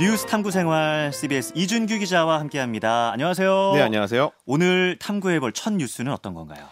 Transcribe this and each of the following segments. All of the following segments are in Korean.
뉴스 탐구 생활 CBS 이준규 기자와 함께합니다. 안녕하세요. 네, 안녕하세요. 오늘 탐구해볼 첫 뉴스는 어떤 건가요?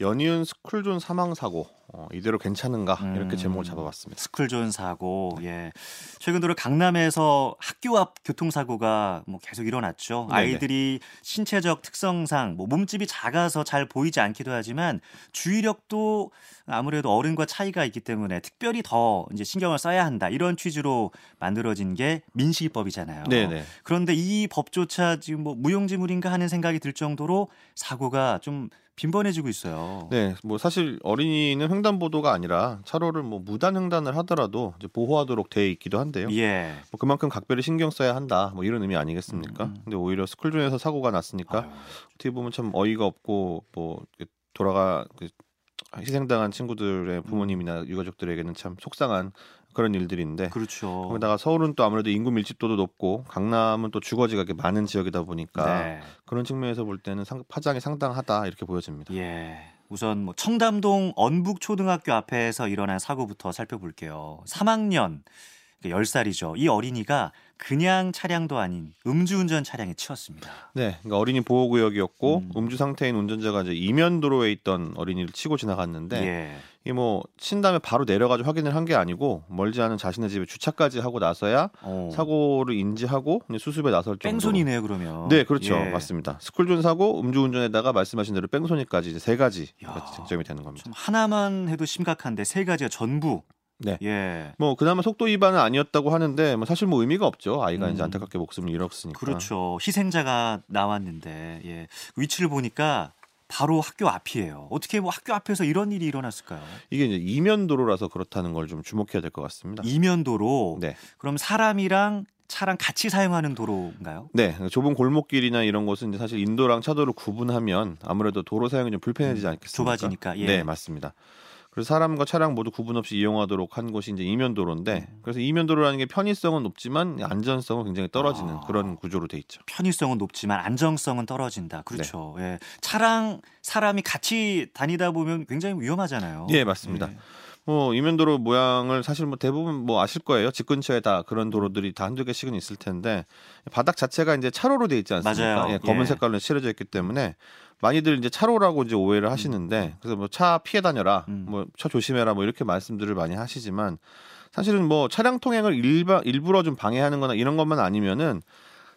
연이은 스쿨존 사망 사고 어, 이대로 괜찮은가 음. 이렇게 제목을 잡아봤습니다. 스쿨존 사고. 예. 최근 들어 강남에서 학교 앞 교통사고가 뭐 계속 일어났죠. 네네. 아이들이 신체적 특성상 뭐 몸집이 작아서 잘 보이지 않기도 하지만 주의력도 아무래도 어른과 차이가 있기 때문에 특별히 더 이제 신경을 써야 한다. 이런 취지로 만들어진 게 민식이법이잖아요. 네네. 그런데 이 법조차 지금 뭐 무용지물인가 하는 생각이 들 정도로 사고가 좀 빈번해지고 있어요. 네, 뭐 사실 어린이는 횡단 보도가 아니라 차로를 뭐 무단 횡단을 하더라도 이제 보호하도록 돼 있기도 한데요. 예. 뭐 그만큼 각별히 신경 써야 한다. 뭐 이런 의미 아니겠습니까? 음, 음. 근데 오히려 스쿨존에서 사고가 났으니까 아유, 어떻게 보면 참 어이가 없고 뭐 돌아가 그 희생당한 친구들의 부모님이나 유가족들에게는 참 속상한 그런 일들인데 그렇죠. 거기다가 서울은 또 아무래도 인구 밀집도도 높고 강남은 또 주거지가 많은 지역이다 보니까 네. 그런 측면에서 볼 때는 상- 파장이 상당하다 이렇게 보여집니다. 예. 우선 뭐 청담동 언북초등학교 앞에서 일어난 사고부터 살펴볼게요. 3학년 10살이죠. 이 어린이가 그냥 차량도 아닌 음주운전 차량에 치였습니다. 네, 그러니까 어린이 보호구역이었고 음. 음. 주 상태인 운전자가 이제 이면 도로에 있던 어린이를 치고 지나갔는데 예. 이 뭐 친 다음에 바로 내려가지고 확인을 한 게 아니고 멀지 않은 자신의 집에 주차까지 하고 나서야 어. 사고를 인지하고 수습에 나설 정도. 뺑소니네요, 그러면. 네, 그렇죠, 예. 맞습니다. 스쿨존 사고, 음주운전에다가 말씀하신 대로 뺑소니까지 이제 세 가지 야. 쟁점이 되는 겁니다. 좀 하나만 해도 심각한데 세 가지가 전부. 네. 예. 뭐 그나마 속도 위반은 아니었다고 하는데 뭐 사실 뭐 의미가 없죠. 아이가 음. 이제 안타깝게 목숨을 잃었으니까. 그렇죠. 희생자가 나왔는데 예. 위치를 보니까 바로 학교 앞이에요. 어떻게 뭐 학교 앞에서 이런 일이 일어났을까요? 이게 이제 이면 도로라서 그렇다는 걸 좀 주목해야 될 것 같습니다. 이면도로 네. 그럼 사람이랑 차랑 같이 사용하는 도로인가요? 네, 좁은 골목길이나 이런 곳은 이제 사실 인도랑 차도를 구분하면 아무래도 도로 사용이 좀 불편해지지 않겠습니까? 좁아지니까, 예. 네, 맞습니다. 그래서 사람과 차량 모두 구분 없이 이용하도록 한 곳이 이제 이면도로인데 음. 그래서 이면도로라는 게 편의성은 높지만 안전성은 굉장히 떨어지는 아. 그런 구조로 돼 있죠. 편의성은 높지만 안정성은 떨어진다. 그렇죠. 네. 예. 차랑 사람이 같이 다니다 보면 굉장히 위험하잖아요. 예, 맞습니다. 예. 뭐 이면도로 모양을 사실 뭐 대부분 뭐 아실 거예요. 집 근처에 다 그런 도로들이 다 한두 개씩은 있을 텐데 바닥 자체가 이제 차로로 돼 있지 않습니까? 맞아요. 예, 검은 예. 색깔로 칠해져 있기 때문에 많이들 이제 차로라고 이제 오해를 하시는데 그래서 뭐 차 피해 다녀라, 음. 뭐차 조심해라, 뭐 이렇게 말씀들을 많이 하시지만 사실은 뭐 차량 통행을 일바, 일부러 좀 방해하는거나 이런 것만 아니면은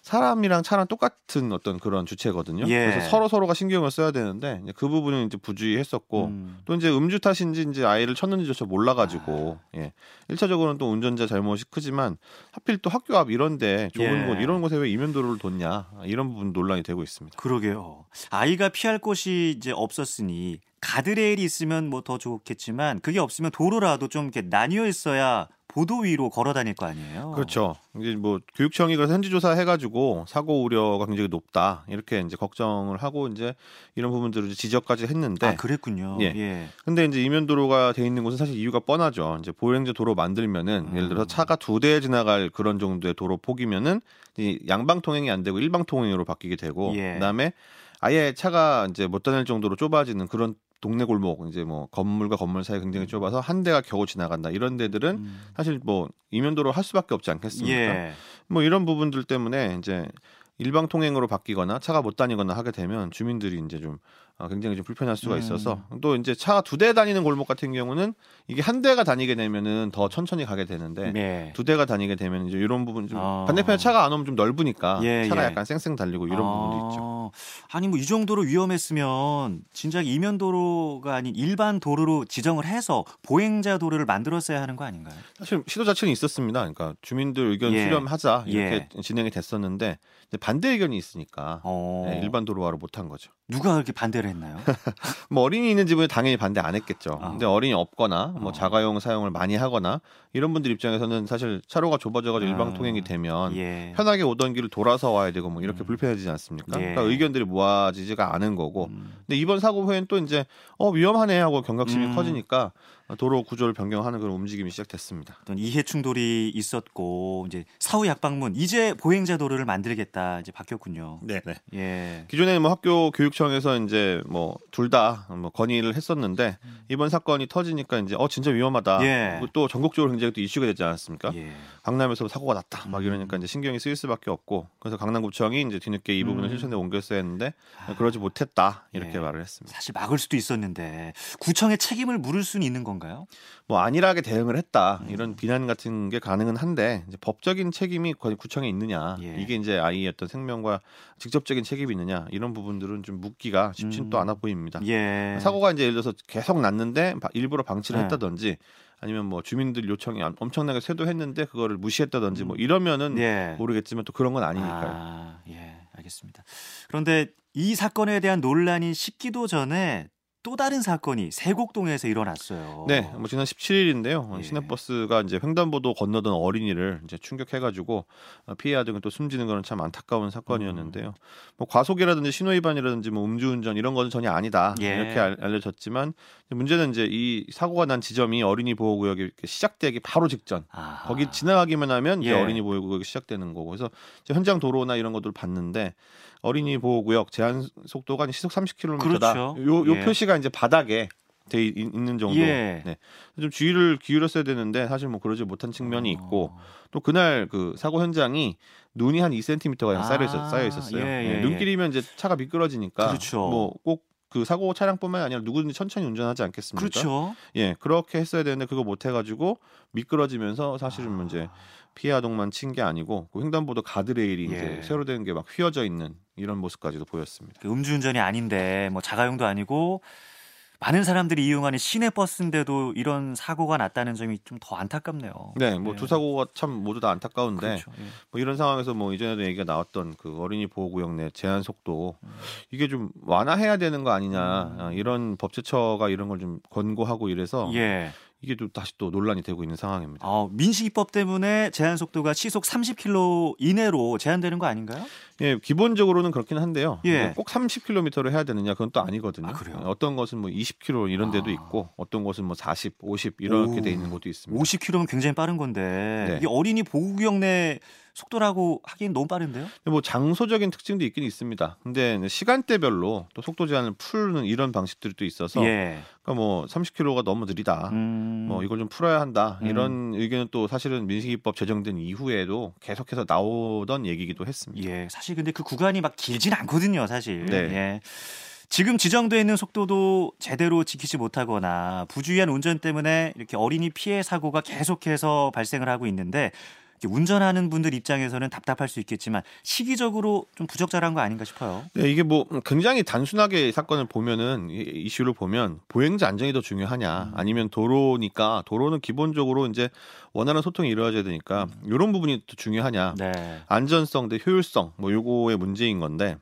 사람이랑 차랑 똑같은 어떤 그런 주체거든요. 예. 그래서 서로 서로가 신경을 써야 되는데 그 부분은 이제 부주의했었고 음. 또 이제 음주 탓인지 이제 아이를 쳤는지조차 몰라가지고 아. 예. 1차적으로는 또 운전자 잘못이 크지만 하필 또 학교 앞 이런데 좁은 예. 곳 이런 곳에 왜 이면도로를 뒀냐 이런 부분 논란이 되고 있습니다. 그러게요. 아이가 피할 곳이 이제 없었으니 가드레일이 있으면 뭐 더 좋겠지만 그게 없으면 도로라도 좀 이렇게 나뉘어 있어야 보도 위로 걸어 다닐 거 아니에요. 그렇죠. 이제 뭐 교육청이 그래서 현지 조사 해가지고 사고 우려가 굉장히 높다 이렇게 이제 걱정을 하고 이제 이런 부분들을 이제 지적까지 했는데 아, 그랬군요. 예. 예. 근데 이제 이면도로가 돼 있는 곳은 사실 이유가 뻔하죠. 이제 보행자 도로 만들면은 음. 예를 들어서 차가 두 대 지나갈 그런 정도의 도로 폭이면은 이 양방 통행이 안 되고 일방 통행으로 바뀌게 되고 예. 그다음에 아예 차가 이제 못 다닐 정도로 좁아지는 그런 동네 골목 이제 뭐 건물과 건물 사이 굉장히 좁아서 한 대가 겨우 지나간다 이런 데들은 음. 사실 뭐 이면도로 할 수밖에 없지 않겠습니까? 예. 뭐 이런 부분들 때문에 이제 일방 통행으로 바뀌거나 차가 못 다니거나 하게 되면 주민들이 이제 좀 어, 굉장히 좀 불편할 수가 음. 있어서 또 이제 차가 두 대 다니는 골목 같은 경우는 이게 한 대가 다니게 되면은 더 천천히 가게 되는데 네. 두 대가 다니게 되면 이제 이런 부분 좀 아. 반대편에 차가 안 오면 좀 넓으니까 예, 차가 예. 약간 쌩쌩 달리고 이런 부분도 있죠. 아, 아니 뭐 이 정도로 위험했으면 진작 이면 도로가 아닌 일반 도로로 지정을 해서 보행자 도로를 만들었어야 하는 거 아닌가요? 사실 시도 자체는 있었습니다. 그러니까 주민들 의견 예. 수렴하자 이렇게 진행이 됐었는데 반대 의견이 있으니까 어, 네, 일반 도로화를 못한 거죠. 누가 그렇게 반대를 했나요? 뭐 어린이 있는 집은 당연히 반대 안 했겠죠. 아. 근데 어린이 없거나 뭐 어. 자가용 사용을 많이 하거나 이런 분들 입장에서는 사실 차로가 좁아져가지고 아. 일방 통행이 되면 예. 편하게 오던 길을 돌아서 와야 되고 뭐 이렇게 음. 불편해지지 않습니까? 예. 그러니까 의견들이 모아지지가 않은 거고. 음. 근데 이번 사고 후에는 또 이제 어 위험하네 하고 경각심이 음. 커지니까 도로 구조를 변경하는 그런 움직임이 시작됐습니다. 어떤 이해 충돌이 있었고 이제 사후 약방문 이제 보행자 도로를 만들겠다 이제 바뀌었군요. 네, 네. 예. 기존에 뭐 학교 교육청에서 이제 뭐 둘 다 뭐 건의를 했었는데 이번 사건이 터지니까 이제 어 진짜 위험하다. 예. 또 전국적으로 굉장히 또 이슈가 됐지 않았습니까? 예. 강남에서 사고가 났다. 막 음. 이러니까 이제 신경이 쓰일 수밖에 없고 그래서 강남구청이 이제 뒤늦게 이 부분을 음. 실천에 옮겼어야 했는데 그러지 못했다 이렇게 예. 말을 했습니다. 사실 막을 수도 있었는데 구청의 책임을 물을 수는 있는 건가 요? 뭐 안일하게 대응을 했다 음. 이런 비난 같은 게 가능은 한데 이제 법적인 책임이 구청에 있느냐 예. 이게 이제 아이의 어떤 생명과 직접적인 책임이 있느냐 이런 부분들은 좀 묻기가 쉽지는 음. 또 않아 보입니다. 예. 사고가 이제 예를 들어서 계속 났는데 바- 일부러 방치를 네. 했다든지 아니면 뭐 주민들 요청이 엄- 엄청나게 쇄도했는데 그거를 무시했다든지 뭐 음. 이러면은 예. 모르겠지만 또 그런 건 아니니까요. 아, 예, 알겠습니다. 그런데 이 사건에 대한 논란이 식기도 전에 또 다른 사건이 세곡동에서 일어났어요. 네, 뭐 지난 17일인데요. 예. 시내버스가 이제 횡단보도 건너던 어린이를 이제 충격해가지고 어, 피해 아동이 또 숨지는 거는 참 안타까운 사건이었는데요. 음. 뭐 과속이라든지 신호위반이라든지 뭐 음주운전 이런 거는 전혀 아니다 예. 이렇게 알, 알려졌지만 문제는 이제 이 사고가 난 지점이 어린이 보호구역이 시작되기 바로 직전. 아. 거기 지나가기만 하면 이제 예. 어린이 보호구역이 시작되는 거고 그래서 현장 도로나 이런 것들을 봤는데 어린이 보호구역 제한 속도가 시속 30km다. 그렇죠. 요, 요 예. 표시가 이제 바닥에 돼 있- 있는 정도. 예. 네. 좀 주의를 기울였어야 되는데 사실 뭐 그러지 못한 측면이 있고 어. 또 그날 그 사고 현장이 눈이 한 2cm가 아, 쌓여, 있었, 쌓여 있었어요. 예, 예, 예, 눈길이면 이제 차가 미끄러지니까 그렇죠. 뭐꼭 그 사고 차량뿐만이 아니라 누구든지 천천히 운전하지 않겠습니까? 그렇죠. 예, 그렇게 했어야 되는데 그거 못 해가지고 미끄러지면서 사실은 아. 이제 피해 아동만 친 게 아니고 그 횡단보도 가드레일이 예. 이제 새로 된 게 막 휘어져 있는 이런 모습까지도 보였습니다. 그 음주운전이 아닌데 뭐 자가용도 아니고 많은 사람들이 이용하는 시내 버스인데도 이런 사고가 났다는 점이 좀 더 안타깝네요. 네, 뭐 예. 두 사고가 참 모두 다 안타까운데 그렇죠. 예. 뭐 이런 상황에서 뭐 이전에도 얘기가 나왔던 그 어린이 보호구역 내 제한 속도 음. 이게 좀 완화해야 되는 거 아니냐 음. 아, 이런 법제처가 이런 걸 좀 권고하고 이래서 예. 이게 또 다시 또 논란이 되고 있는 상황입니다. 어, 민식이법 때문에 제한 속도가 시속 30km 이내로 제한되는 거 아닌가요? 예, 기본적으로는 그렇긴 한데요. 예. 뭐꼭 30km를 해야 되느냐 그건 또 아니거든요. 아, 그래요? 어떤 것은 뭐 20km 이런 데도 아. 있고 어떤 것은 뭐 40, 50 이렇게 오. 돼 있는 곳도 있습니다. 50km면 굉장히 빠른 건데 네. 이게 어린이 보호구역 내 속도라고 하기엔 너무 빠른데요? 뭐 장소적인 특징도 있긴 있습니다. 근데 시간대별로 또 속도 제한을 풀는 이런 방식들이 또 있어서 예. 그러니까 뭐 30km가 너무 느리다. 음. 뭐 이걸 좀 풀어야 한다. 음. 이런 의견은 또 사실은 민식이법 제정된 이후에도 계속해서 나오던 얘기기도 했습니다. 예, 사실 근데 그 구간이 막 길진 않거든요, 사실. 네. 예. 지금 지정돼 있는 속도도 제대로 지키지 못하거나 부주의한 운전 때문에 이렇게 어린이 피해 사고가 계속해서 발생을 하고 있는데 운전하는 분들 입장에서는 답답할 수 있겠지만 시기적으로 좀 부적절한 거 아닌가 싶어요. 네, 이게 뭐 굉장히 단순하게 이 사건을 보면은 이 이슈를 보면 보행자 안전이 더 중요하냐 음. 아니면 도로니까 도로는 기본적으로 이제 원활한 소통이 이루어져야 되니까 이런 부분이 더 중요하냐 음. 네. 안전성 대 효율성 뭐 요거의 문제인 건데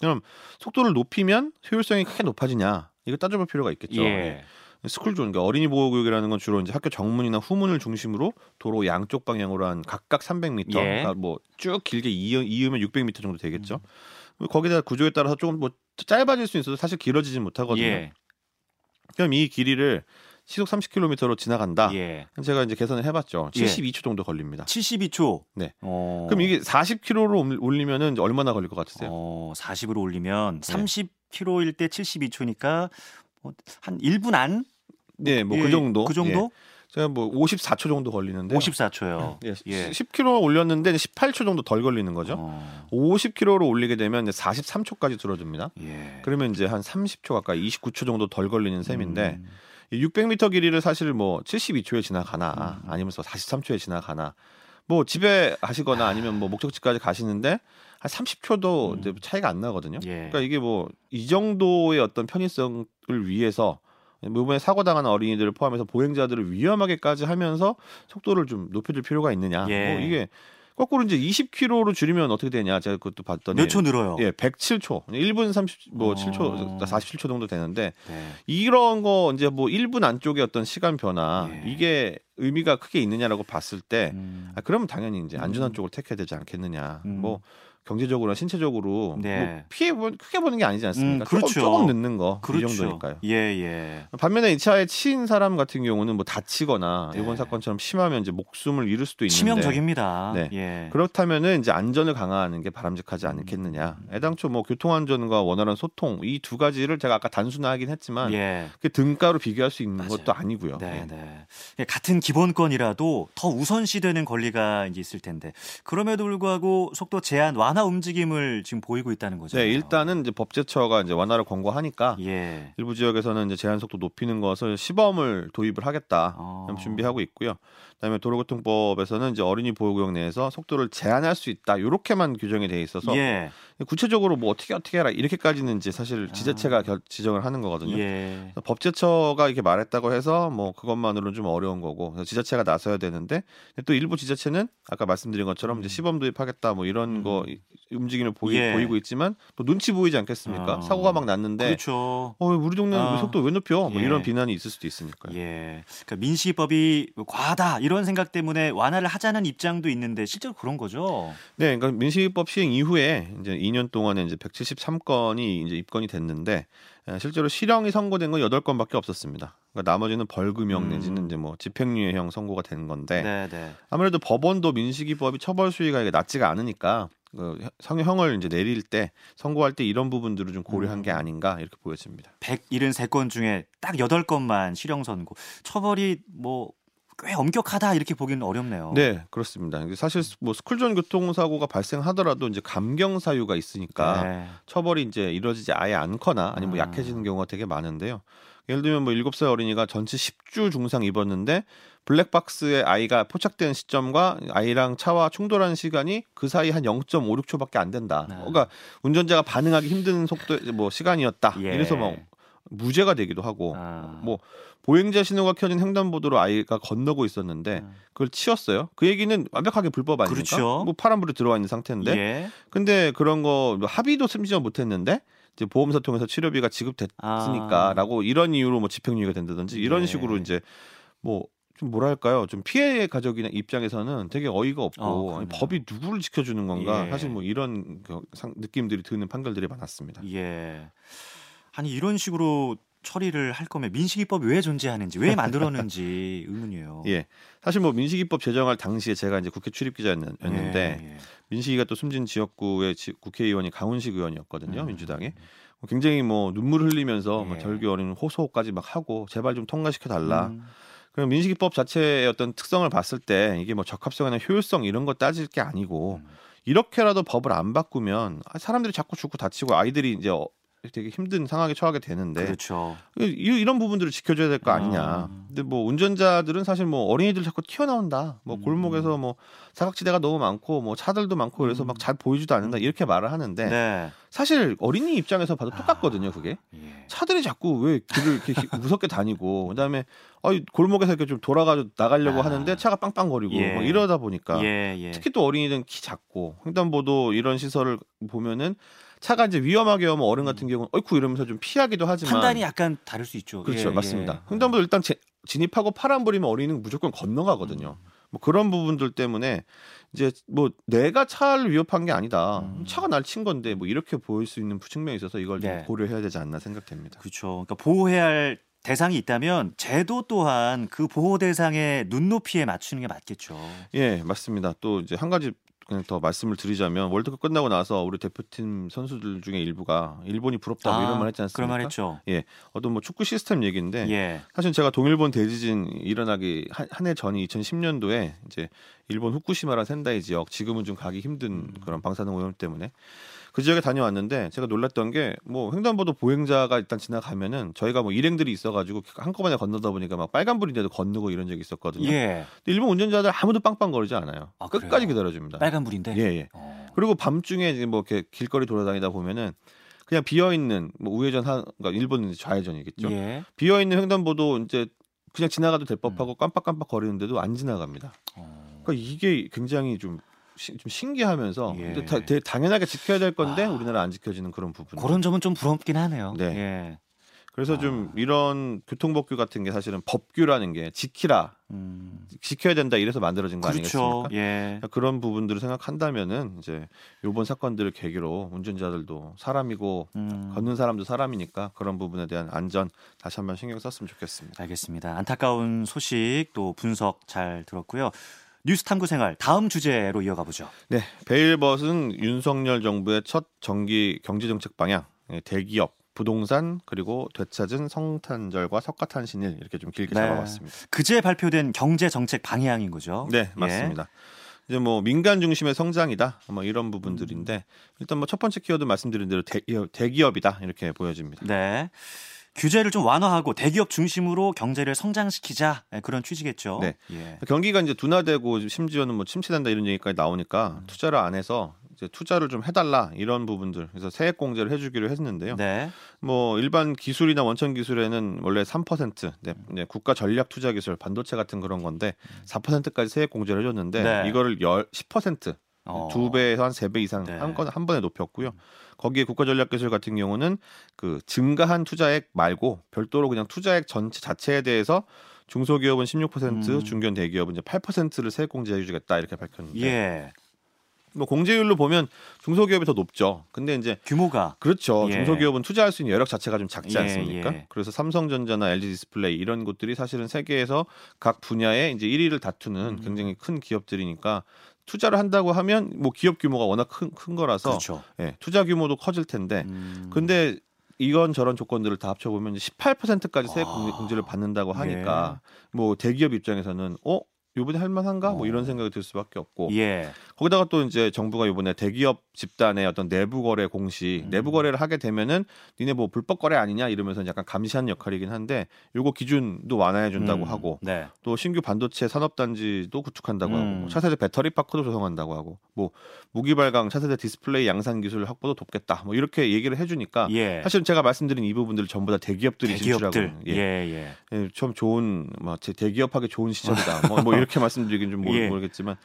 그럼 속도를 높이면 효율성이 크게 높아지냐 이거 따져볼 필요가 있겠죠. 예. 스쿨존, 그러니까 어린이 보호구역이라는 건 주로 이제 학교 정문이나 후문을 중심으로 도로 양쪽 방향으로 한 각각 300m, 예. 그러니까 뭐쭉 길게 이으, 이으면 600m 정도 되겠죠. 음. 거기다 구조에 따라서 조금 뭐 짧아질 수 있어도 사실 길어지진 못하거든요. 예. 그럼 이 길이를 시속 30km로 지나간다. 예. 제가 이제 계산을 해봤죠. 예. 72초 정도 걸립니다. 72초. 네. 어. 그럼 이게 40km로 올리면은 얼마나 걸릴 것 같으세요? 어, 40으로 올리면 네. 30km일 때 72초니까 뭐 한 1분 안? 네, 뭐그 예, 정도. 그 정도? 예. 제가 뭐 54초 정도 걸리는데. 54초요. 예, 예. 10km 올렸는데 18초 정도 덜 걸리는 거죠. 어, 50km로 올리게 되면 이제 43초까지 줄어듭니다. 예. 그러면 이제 한 30초 가까이 29초 정도 덜 걸리는 셈인데 음, 이 600m 길이를 사실 뭐 72초에 지나가나 음. 아니면 43초에 지나가나 뭐 집에 가시거나 아니면 뭐 목적지까지 가시는데 한 30초도 음. 이제 차이가 안 나거든요. 예. 그러니까 이게 뭐 이 정도의 어떤 편의성을 위해서 이번에 사고 당한 어린이들을 포함해서 보행자들을 위험하게까지 하면서 속도를 좀 높여줄 필요가 있느냐. 예. 뭐 이게 거꾸로 이제 20km로 줄이면 어떻게 되냐. 제가 그것도 봤더니 몇 초 늘어요? 예, 107초. 1분 30, 뭐 어. 7초, 47초 정도 되는데, 네. 이런 거 이제 뭐 1분 안쪽의 어떤 시간 변화, 예. 이게 의미가 크게 있느냐라고 봤을 때, 음, 아, 그러면 당연히 이제 안전한 음. 쪽을 택해야 되지 않겠느냐. 음. 뭐, 경제적으로나 신체적으로 네. 뭐 피해 보 크게 보는 게 아니지 않습니까? 음, 그렇죠. 조금, 조금 늦는 거이 그렇죠. 정도니까요. 예, 예. 반면에 이 차에 치인 사람 같은 경우는 뭐 다치거나 네. 이번 사건처럼 심하면 이제 목숨을 잃을 수도 있는데 치명적입니다. 네. 예. 그렇다면은 이제 안전을 강화하는 게 바람직하지 않겠느냐. 음. 애당초 뭐 교통 안전과 원활한 소통 이 두 가지를 제가 아까 단순화하긴 했지만 예. 그 등가로 비교할 수 있는 맞아요. 것도 아니고요. 네, 네. 네. 예, 같은 기본권이라도 더 우선시되는 권리가 이제 있을 텐데 그럼에도 불구하고 속도 제한 완화 움직임을 지금 보이고 있다는 거죠. 네, 일단은 이제 법제처가 이제 완화를 권고하니까 예. 일부 지역에서는 이제 제한 속도 높이는 것을 시범을 도입을 하겠다 어. 준비하고 있고요. 그다음에 도로교통법에서는 이제 어린이 보호구역 내에서 속도를 제한할 수 있다 이렇게만 규정이 돼 있어서 예. 구체적으로 뭐 어떻게 어떻게 해라 이렇게까지는 이제 사실 지자체가 결, 지정을 하는 거거든요. 아. 예. 법제처가 이렇게 말했다고 해서 뭐 그것만으로는 좀 어려운 거고 지자체가 나서야 되는데 또 일부 지자체는 아까 말씀드린 것처럼 이제 시범 도입하겠다 뭐 이런 음. 거 이- 움직임을 보이, 예. 보이고 있지만 또 눈치 보이지 않겠습니까? 어. 사고가 막 났는데 그렇죠. 어, 왜 우리 동네는 아. 왜 속도 왜 높여? 뭐 예. 이런 비난이 있을 수도 있으니까요. 예. 그러니까 민식이법이 과하다 이런 생각 때문에 완화를 하자는 입장도 있는데 실제로 그런 거죠. 네, 그러니까 민식이법 시행 이후에 이제 2년 동안에 이제 173건이 이제 입건이 됐는데 에, 실제로 실형이 선고된 건 8건밖에 없었습니다. 그러니까 나머지는 벌금형 음. 내지는 이제 뭐 집행유예형 선고가 된 건데 네, 네. 아무래도 법원도 민식이법이 처벌 수위가 이게 낮지가 않으니까 그 성형을 이제 내릴 때 선고할 때 이런 부분들을 좀 고려한 게 음. 아닌가 이렇게 보여집니다. 173건 중에 딱 8건만 실형 선고. 처벌이 뭐 꽤 엄격하다 이렇게 보기는 어렵네요. 네, 그렇습니다. 사실 뭐 스쿨존 교통사고가 발생하더라도 이제 감경 사유가 있으니까 네. 처벌이 이제 이루어지지 아예 않거나 아니면 뭐 아. 약해지는 경우가 되게 많은데요. 예를 들면 뭐 7살 어린이가 전치 10주 중상 입었는데 블랙박스에 아이가 포착된 시점과 아이랑 차와 충돌하는 시간이 그 사이 한 0.56초밖에 안 된다. 네. 그러니까 운전자가 반응하기 힘든 속도 뭐 시간이었다. 예. 이래서 막 무죄가 되기도 하고 아. 뭐 보행자 신호가 켜진 횡단보도로 아이가 건너고 있었는데 음. 그걸 치웠어요. 그 얘기는 완벽하게 불법 아닙니까? 그렇죠. 뭐 파란불이 들어와 있는 상태인데 예. 근데 그런 거뭐 합의도 심지어 못했는데 이제 보험사 통해서 치료비가 지급됐으니까라고 이런 이유로 뭐 집행유예가 된다든지 이런 아. 네. 식으로 이제 뭐좀 뭐랄까요 좀 피해 가족이나 입장에서는 되게 어이가 없고 어, 아니. 법이 누구를 지켜주는 건가 예. 사실 뭐 이런 느낌들이 드는 판결들이 많았습니다. 예. 아니 이런 식으로 처리를 할 거면 민식이법이 왜 존재하는지 왜 만들었는지 의문이에요. 예, 사실 뭐 민식이법 제정할 당시에 제가 이제 국회 출입 기자였는데 예, 예. 민식이가 또 숨진 지역구의 지- 국회의원이 강훈식 의원이었거든요 음. 민주당에 굉장히 뭐 눈물 흘리면서 막 예. 절규 어린 호소까지 막 하고 제발 좀 통과시켜 달라. 음, 그럼 민식이법 자체의 어떤 특성을 봤을 때 이게 뭐 적합성이나 효율성 이런 거 따질 게 아니고 음. 이렇게라도 법을 안 바꾸면 아, 사람들이 자꾸 죽고 다치고 아이들이 이제 어, 되게 힘든 상황에 처하게 되는데 그렇죠. 이- 이런 부분들을 지켜줘야 될 거 아니냐. 아. 근데 뭐 운전자들은 사실 뭐 어린이들 자꾸 튀어나온다. 뭐 음. 골목에서 뭐 사각지대가 너무 많고 뭐 차들도 많고 그래서 음. 막잘 보이지도 않는다 이렇게 말을 하는데 네. 사실 어린이 입장에서 봐도 아. 똑같거든요. 그게 예. 차들이 자꾸 왜 길을 이렇게 히- 무섭게 다니고 그다음에 아 골목에서 이렇게 좀 돌아가지고 나가려고 아. 하는데 차가 빵빵거리고 예. 뭐 이러다 보니까 예, 예. 특히 또 어린이들은 키 작고 횡단보도 이런 시설을 보면은 차가 이제 위험하게 오면 어른 같은 경우는 어이쿠 이러면서 좀 피하기도 하지만 음. 판단이 약간 다를 수 있죠. 그렇죠 예, 맞습니다. 예. 횡단보도 일단 제- 진입하고 파란불이면 어린이는 무조건 건너가거든요. 음. 뭐 그런 부분들 때문에 이제 뭐 내가 차를 위협한 게 아니다. 음. 차가 날 친 건데 뭐 이렇게 보일 수 있는 측면이 있어서 이걸 좀 네. 고려해야 되지 않나 생각됩니다. 그렇죠. 그러니까 보호해야 할 대상이 있다면 제도 또한 그 보호 대상의 눈높이에 맞추는 게 맞겠죠. 예, 맞습니다. 또 이제 한 가지 그냥 더 말씀을 드리자면 월드컵 끝나고 나서 우리 대표팀 선수들 중에 일부가 일본이 부럽다 뭐 이런 말 했지 않습니까? 그런 말 했죠. 어떤 뭐 축구 시스템 얘기인데 예. 사실 제가 동일본 대지진 일어나기 한 해 전이 2010년도에 이제 일본 후쿠시마라 센다이 지역 지금은 좀 가기 힘든 음. 그런 방사능 오염 때문에 그 지역에 다녀왔는데 제가 놀랐던 게 뭐 횡단보도 보행자가 일단 지나가면은 저희가 뭐 일행들이 있어가지고 한꺼번에 건너다 보니까 막 빨간불인데도 건너고 이런 적이 있었거든요. 예. 근데 일본 운전자들 아무도 빵빵거리지 않아요. 아, 끝까지 그래요? 기다려줍니다. 빨간 불인데. 예, 예. 어. 그리고 밤중에 뭐 이렇게 길거리 돌아다니다 보면은 그냥 비어 있는 뭐 우회전 한 그러니까 일본은 좌회전이겠죠. 예. 비어 있는 횡단보도 이제 그냥 지나가도 될 법하고 음. 깜빡깜빡 거리는데도 안 지나갑니다. 어. 그러니까 이게 굉장히 좀, 시- 좀 신기하면서 예. 근데 다- 되게 당연하게 지켜야 될 건데 아. 우리나라 안 지켜지는 그런 부분. 그런 점은 좀 부럽긴 하네요. 네. 예. 그래서 좀 이런 교통법규 같은 게 사실은 법규라는 게 지키라 음. 지켜야 된다 이래서 만들어진 거 그렇죠. 아니겠습니까? 예. 그런 부분들을 생각한다면은 이제 요번 사건들을 계기로 운전자들도 사람이고 음. 걷는 사람도 사람이니까 그런 부분에 대한 안전 다시 한번 신경 썼으면 좋겠습니다. 알겠습니다. 안타까운 소식 또 분석 잘 들었고요. 뉴스 탐구 생활 다음 주제로 이어가 보죠. 네, 베일벗은 윤석열 정부의 첫 정기 경제 정책 방향, 예, 대기업, 부동산 그리고 되찾은 성탄절과 석가탄신일 이렇게 좀 길게 네. 잡아봤습니다. 그제 발표된 경제 정책 방향인 거죠. 네, 예. 맞습니다. 이제 뭐 민간 중심의 성장이다, 뭐 이런 부분들인데 일단 뭐 첫 번째 키워드 말씀드린 대로 대기업, 대기업이다 이렇게 보여집니다. 네. 규제를 좀 완화하고 대기업 중심으로 경제를 성장시키자 네, 그런 취지겠죠. 네. 예. 경기가 이제 둔화되고 심지어는 뭐 침체된다 이런 얘기까지 나오니까 투자를 안 해서 이제 투자를 좀 해달라 이런 부분들 그래서 세액 공제를 해주기로 했는데요. 네. 뭐 일반 기술이나 원천 기술에는 원래 3% 네, 네, 국가 전략 투자 기술 반도체 같은 그런 건데 4%까지 세액 공제를 해줬는데 네. 이거를 열, 10% 어. 두 배에서 한 세 배 이상 네. 한, 건, 한 번에 높였고요. 거기에 국가 전략 기술 같은 경우는 그 증가한 투자액 말고 별도로 그냥 투자액 전체 자체에 대해서 중소기업은 16%, 음. 중견 대기업은 이제 8%를 세액 공제해 주겠다 이렇게 밝혔는데 예. 뭐 공제율로 보면 중소기업이 더 높죠. 근데 이제 규모가 그렇죠. 예. 중소기업은 투자할 수 있는 여력 자체가 좀 작지 예, 않습니까? 예. 그래서 삼성전자나 LG 디스플레이 이런 곳들이 사실은 세계에서 각 분야에 이제 1위를 다투는 음. 굉장히 큰 기업들이니까 투자를 한다고 하면 뭐 기업 규모가 워낙 큰, 큰 거라서 그렇죠. 예, 투자 규모도 커질 텐데 음. 근데 이건 저런 조건들을 다 합쳐보면 18%까지 세액 아. 공제- 공제를 받는다고 예. 하니까 뭐 대기업 입장에서는 어 요번에 할만한가 뭐 어. 이런 생각이 들 수밖에 없고 예. 거기다가 또 이제 정부가 이번에 대기업 집단의 어떤 내부 거래 공시, 음. 내부 거래를 하게 되면은 니네 뭐 불법 거래 아니냐 이러면서 약간 감시하는 역할이긴 한데 요거 기준도 완화해 준다고 음. 하고 네. 또 신규 반도체 산업 단지도 구축한다고 음. 하고 뭐 차세대 배터리 파크도 조성한다고 하고 뭐 무기 발광 차세대 디스플레이 양산 기술 확보도 돕겠다. 뭐 이렇게 얘기를 해 주니까 예. 사실 제가 말씀드린 이 부분들 전부 다 대기업들이 대기업들. 진출하고 예, 예. 예. 예, 좀 좋은 뭐제 대기업하기 좋은 시절이다. 뭐, 뭐 이렇게 말씀드리긴 좀 모르, 예. 모르겠지만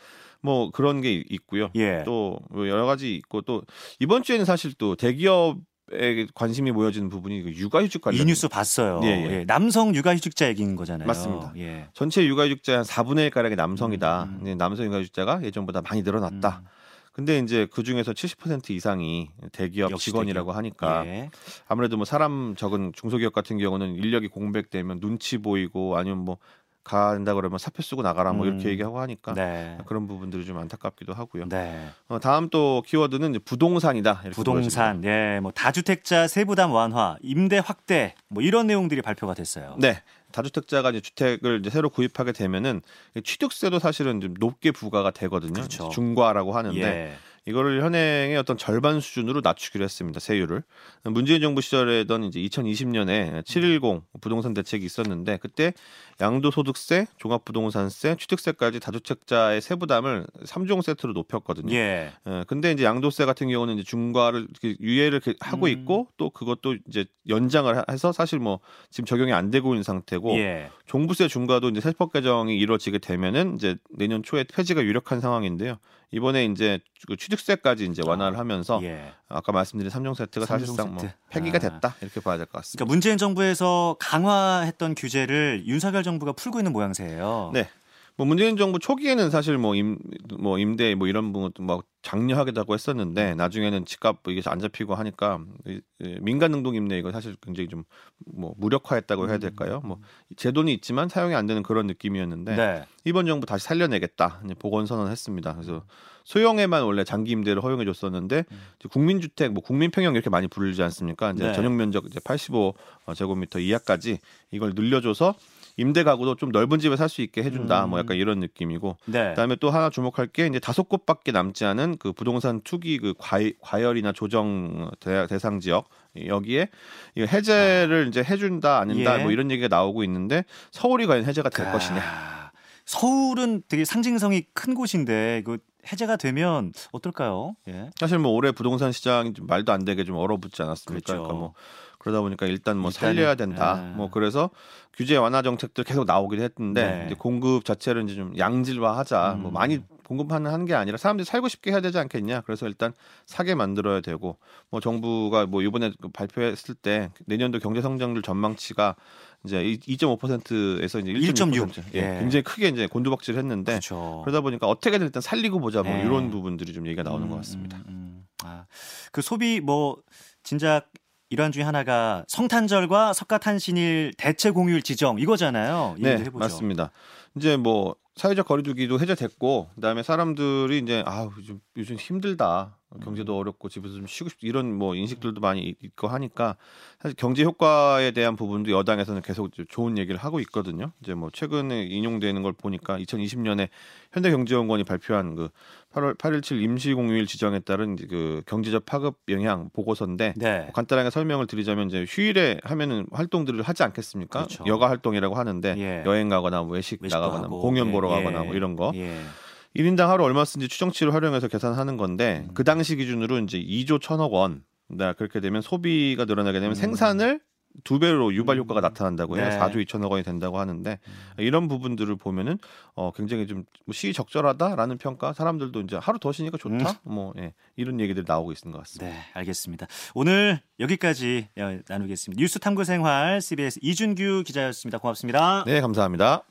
뭐 그런 게 있- 있고요. 예. 또뭐 여러 가지 있고 또 이번 주에는 사실 또 대기업 에 관심이 모여지는 부분이 그 육아휴직 관련 이 뉴스 봤어요. 예, 예. 예. 남성 육아휴직자 얘기인 거잖아요. 맞습니다. 예. 전체 육아휴직자 한 4분의 1 가량이 남성이다. 음, 음. 근데 남성 육아휴직자가 예전보다 많이 늘어났다. 음. 근데 이제 그 중에서 70% 이상이 대기업 직원이라고 대기업. 하니까 예. 아무래도 뭐 사람 적은 중소기업 같은 경우는 인력이 공백되면 눈치 보이고 아니면 뭐 간다 그러면 사표 쓰고 나가라 뭐 음. 이렇게 얘기하고 하니까 네. 그런 부분들이 좀 안타깝기도 하고요. 네. 어, 다음 또 키워드는 부동산이다. 부동산, 예, 뭐 다주택자 세부담 완화, 임대 확대, 뭐 이런 내용들이 발표가 됐어요. 네. 다주택자가 이제 주택을 이제 새로 구입하게 되면은 취득세도 사실은 좀 높게 부과가 되거든요. 그렇죠. 중과라고 하는데 예. 이거를 현행의 어떤 절반 수준으로 낮추기로 했습니다. 세율을. 문재인 정부 시절에던 이제 2020년에 710 부동산 대책이 있었는데 그때 양도소득세, 종합부동산세, 취득세까지 다주택자의 세부담을 3종 세트로 높였거든요. 예. 예, 근데 이제 양도세 같은 경우는 이제 중과를 유예를 하고 음. 있고 또 그것도 이제 연장을 하- 해서 사실 뭐 지금 적용이 안 되고 있는 상태고 예. 종부세 중과도 이제 세법 개정이 이루어지게 되면은 이제 내년 초에 폐지가 유력한 상황인데요. 이번에 이제 그 취득세까지 이제 완화를 하면서 예. 아까 말씀드린 3종 세트가 사실상 뭐 세트. 폐기가 아. 됐다 이렇게 봐야 될 것 같습니다. 그러니까 문재인 정부에서 강화했던 규제를 윤석열 정부가 풀고 있는 모양새예요. 네. 뭐 문재인 정부 초기에는 사실 뭐 임뭐 임대 뭐 이런 부분도 막 장려하기도 하고 했었는데 나중에는 집값 이게 안 잡히고 하니까 민간 능동 임대 이거 사실 굉장히 좀 뭐 무력화했다고 해야 될까요? 뭐 제도는 있지만 사용이 안 되는 그런 느낌이었는데 네. 이번 정부 다시 살려내겠다 보건 선언했습니다. 그래서 소형에만 원래 장기 임대를 허용해 줬었는데 국민주택 뭐 국민평형 이렇게 많이 부르지 않습니까? 이제 네. 전용 면적 이제 85 제곱미터 이하까지 이걸 늘려줘서 임대 가구도 좀 넓은 집에 살 수 있게 해준다. 음. 뭐 약간 이런 느낌이고 네. 그다음에 또 하나 주목할 게 이제 다섯 곳밖에 남지 않은 그 부동산 투기 그 과열이나 조정 대, 대상 지역 여기에 이거 해제를 이제 해준다 아닌다 예. 뭐 이런 얘기가 나오고 있는데 서울이 과연 해제가 될 아, 것이냐 서울은 되게 상징성이 큰 곳인데 그 해제가 되면 어떨까요? 예. 사실 뭐 올해 부동산 시장이 좀 말도 안 되게 좀 얼어붙지 않았습니까? 그렇죠. 그러니까 뭐 그러다 보니까 일단 뭐 일단은, 살려야 된다. 아. 뭐 그래서 규제 완화 정책들 계속 나오긴 했는데 네. 이제 공급 자체를 이제 좀 양질화하자. 음. 뭐 많이 공급하는 게 아니라 사람들이 살고 싶게 해야 되지 않겠냐. 그래서 일단 사게 만들어야 되고 뭐 정부가 뭐 이번에 그 발표했을 때 내년도 경제 성장률 전망치가 이제 2.5%에서 이제 1.6. 예, 예. 굉장히 크게 이제 곤두박질을 했는데 그렇죠. 그러다 보니까 어떻게든 일단 살리고 보자 뭐 네. 이런 부분들이 좀 얘기가 나오는 것 음, 같습니다. 음, 음. 아, 그 소비 뭐 진작 일환 중에 하나가 성탄절과 석가탄신일 대체 공휴일 지정 이거잖아요. 네, 해보죠. 맞습니다. 이제 뭐 사회적 거리두기도 해제됐고 그다음에 사람들이 이제 아 요즘 요즘 힘들다 경제도 어렵고 집에서 좀 쉬고 싶 이런 뭐 인식들도 많이 있- 있고 하니까 사실 경제 효과에 대한 부분도 여당에서는 계속 좋은 얘기를 하고 있거든요. 이제 뭐 최근에 인용되는 걸 보니까 2020년에 현대경제연구원이 발표한 그 8월 8.17 임시공휴일 지정에 따른 그 경제적 파급 영향 보고서인데 네. 간단하게 설명을 드리자면 이제 휴일에 하면은 활동들을 하지 않겠습니까? 그렇죠. 여가 활동이라고 하는데 예. 여행 가거나 뭐 외식 외식도 나가거나 하고. 뭐 공연 보러 예, 가거나 예. 뭐 이런 거. 예. 1인당 하루 얼마 쓰는지 추정치를 활용해서 계산하는 건데 음. 그 당시 기준으로 이제 2조 1천억 원. 네, 그렇게 되면 소비가 늘어나게 되면 음. 생산을 두 배로 유발 효과가 음. 나타난다고 해요. 네. 4조 2천억 원이 된다고 하는데 음. 이런 부분들을 보면은 어 굉장히 좀뭐 시적절하다라는 평가. 사람들도 이제 하루 더 쉬니까 좋다. 음. 뭐 예, 이런 얘기들이 나오고 있는 것 같습니다. 네, 알겠습니다. 오늘 여기까지 어, 나누겠습니다. 뉴스 탐구 생활 CBS 이준규 기자였습니다. 고맙습니다. 네, 감사합니다.